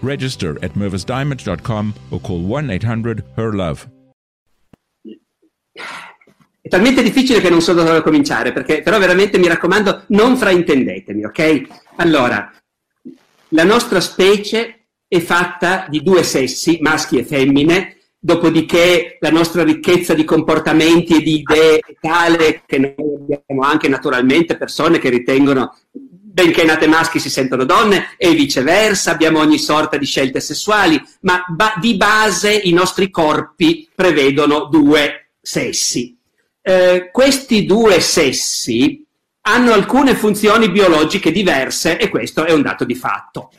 Register at mervisdiamond.com or call 1 800 HER LOVE. È talmente difficile che non so da dove cominciare, perché però veramente mi raccomando, non fraintendetemi, ok? Allora, la nostra specie è fatta di due sessi, maschi e femmine, dopodiché la nostra ricchezza di comportamenti e di idee è tale che noi abbiamo anche naturalmente persone che ritengono benché nate maschi si sentono donne e viceversa, abbiamo ogni sorta di scelte sessuali, ma ba- di base i nostri corpi prevedono due sessi. Eh, questi due sessi hanno alcune funzioni biologiche diverse e questo è un dato di fatto.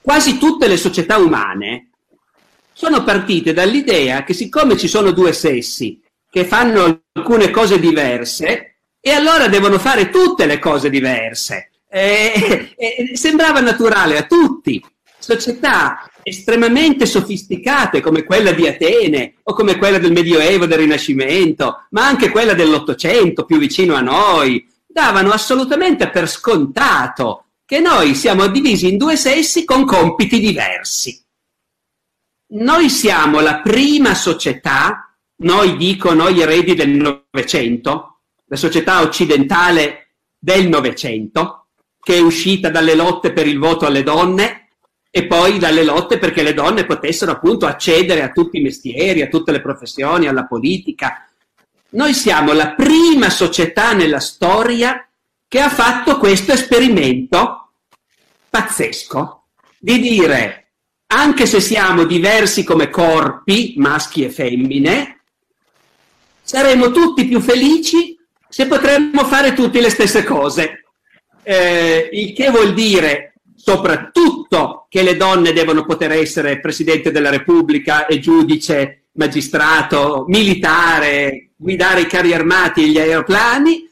Quasi tutte le società umane sono partite dall'idea che siccome ci sono due sessi che fanno alcune cose diverse, e allora devono fare tutte le cose diverse. E, e, sembrava naturale a tutti. Società estremamente sofisticate come quella di Atene o come quella del Medioevo, del Rinascimento, ma anche quella dell'Ottocento più vicino a noi, davano assolutamente per scontato che noi siamo divisi in due sessi con compiti diversi. Noi siamo la prima società, noi dico noi eredi del Novecento, la società occidentale del Novecento, che è uscita dalle lotte per il voto alle donne e poi dalle lotte perché le donne potessero appunto accedere a tutti i mestieri, a tutte le professioni, alla politica. Noi siamo la prima società nella storia che ha fatto questo esperimento pazzesco di dire, anche se siamo diversi come corpi, maschi e femmine, saremo tutti più felici se potremmo fare tutti le stesse cose. Eh, il che vuol dire soprattutto che le donne devono poter essere Presidente della Repubblica e giudice, magistrato, militare, guidare i carri armati e gli aeroplani,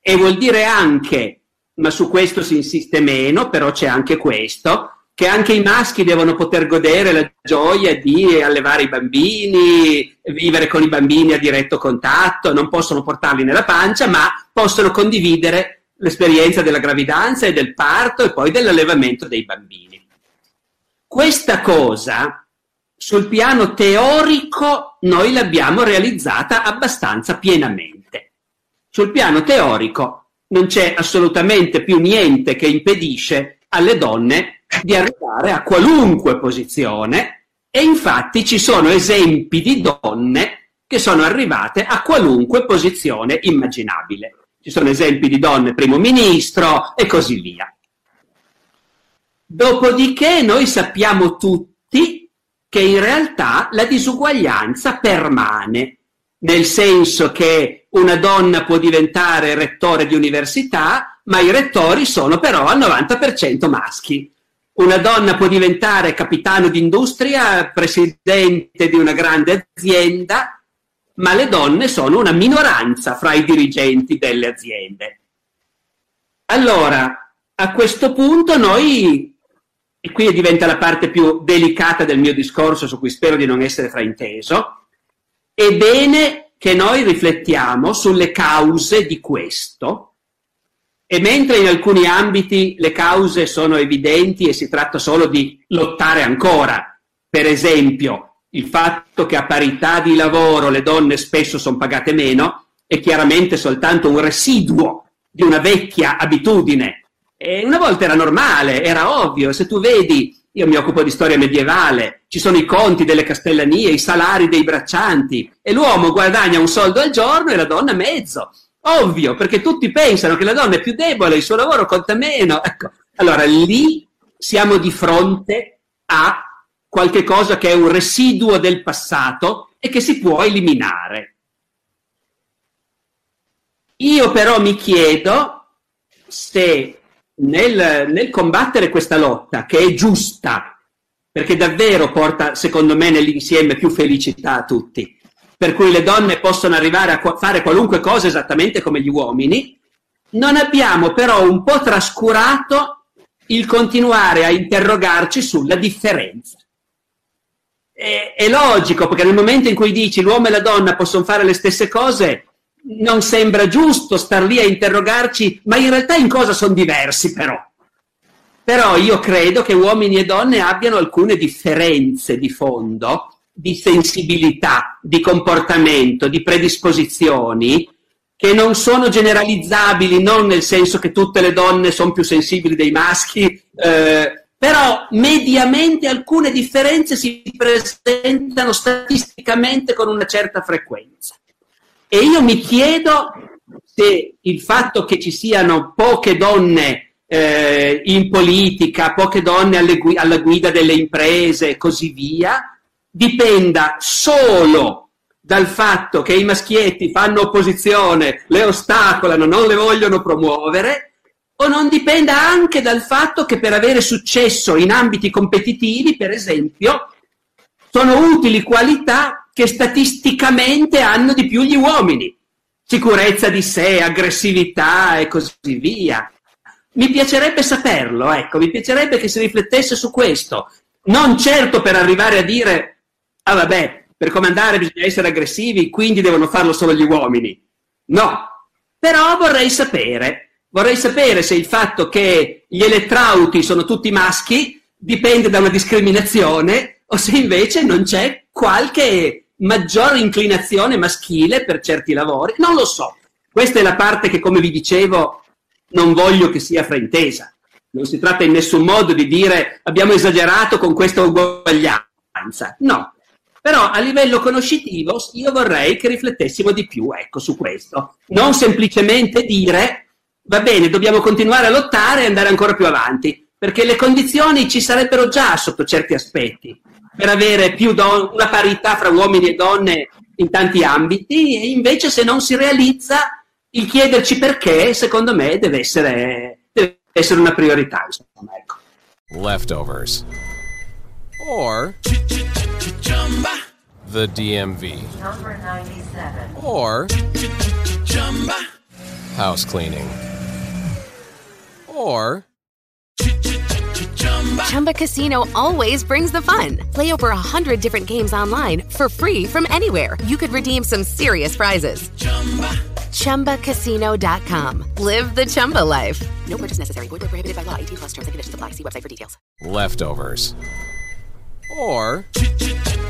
e vuol dire anche, ma su questo si insiste meno, però c'è anche questo, che anche i maschi devono poter godere la gioia di allevare i bambini, vivere con i bambini a diretto contatto, non possono portarli nella pancia, ma possono condividere l'esperienza della gravidanza e del parto e poi dell'allevamento dei bambini. Questa cosa sul piano teorico noi l'abbiamo realizzata abbastanza pienamente. Sul piano teorico non c'è assolutamente più niente che impedisce alle donne di arrivare a qualunque posizione e infatti ci sono esempi di donne che sono arrivate a qualunque posizione immaginabile. Ci sono esempi di donne primo ministro e così via. Dopodiché noi sappiamo tutti che in realtà la disuguaglianza permane, nel senso che una donna può diventare rettore di università, ma i rettori sono però al 90% maschi. Una donna può diventare capitano d'industria, presidente di una grande azienda, ma le donne sono una minoranza fra i dirigenti delle aziende. Allora, a questo punto noi, e qui diventa la parte più delicata del mio discorso su cui spero di non essere frainteso, È bene che noi riflettiamo sulle cause di questo e mentre in alcuni ambiti le cause sono evidenti e si tratta solo di lottare ancora, per esempio il fatto che a parità di lavoro le donne spesso sono pagate meno, è chiaramente soltanto un residuo di una vecchia abitudine. E una volta era normale, era ovvio, se tu vedi, io mi occupo di storia medievale, ci sono i conti delle castellanie, i salari dei braccianti, e l'uomo guadagna un soldo al giorno e la donna mezzo. Ovvio, perché tutti pensano che la donna è più debole, il suo lavoro conta meno. Ecco, allora lì siamo di fronte a qualche cosa che è un residuo del passato e che si può eliminare. Io però mi chiedo se nel, nel, combattere questa lotta, che è giusta, perché davvero porta, secondo me, nell'insieme più felicità a tutti, per cui le donne possono arrivare a fare qualunque cosa esattamente come gli uomini, non abbiamo però un po' trascurato il continuare a interrogarci sulla differenza. È, è logico, perché nel momento in cui dici l'uomo e la donna possono fare le stesse cose, non sembra giusto star lì a interrogarci, ma in realtà in cosa sono diversi però. Però io credo che uomini e donne abbiano alcune differenze di fondo, di sensibilità, di comportamento, di predisposizioni, che non sono generalizzabili, non nel senso che tutte le donne sono più sensibili dei maschi, eh, però mediamente alcune differenze si presentano statisticamente con una certa frequenza. E io mi chiedo se il fatto che ci siano poche donne eh, in politica, poche donne alle, alla guida delle imprese e così via, dipenda solo dal fatto che i maschietti fanno opposizione, le ostacolano, non le vogliono promuovere, o non dipenda anche dal fatto che per avere successo in ambiti competitivi, per esempio, sono utili qualità che statisticamente hanno di più gli uomini. Sicurezza di sé, aggressività e così via. Mi piacerebbe saperlo, ecco, mi piacerebbe che si riflettesse su questo. Non certo per arrivare a dire, ah vabbè, per comandare bisogna essere aggressivi, quindi devono farlo solo gli uomini. No, però vorrei sapere, vorrei sapere se il fatto che gli elettrauti sono tutti maschi dipende da una discriminazione o se invece non c'è qualche maggiore inclinazione maschile per certi lavori? Non lo so. Questa è la parte che, come vi dicevo, non voglio che sia fraintesa. Non si tratta in nessun modo di dire abbiamo esagerato con questa uguaglianza. No. Però a livello conoscitivo io vorrei che riflettessimo di più ecco, su questo. Non semplicemente dire va bene, dobbiamo continuare a lottare e andare ancora più avanti, perché le condizioni ci sarebbero già sotto certi aspetti per avere più don- una parità fra uomini e donne in tanti ambiti e invece se non si realizza il chiederci perché secondo me deve essere, deve essere una priorità insomma, ecco. leftovers or the DMV or house cleaning or Chumba Casino always brings the fun. Play over a hundred different games online for free from anywhere. You could redeem some serious prizes. Chumba. ChumbaCasino.com. Live the Chumba life. No purchase necessary. Void prohibited by law. 18 plus terms and conditions apply. See website for details. Leftovers. Or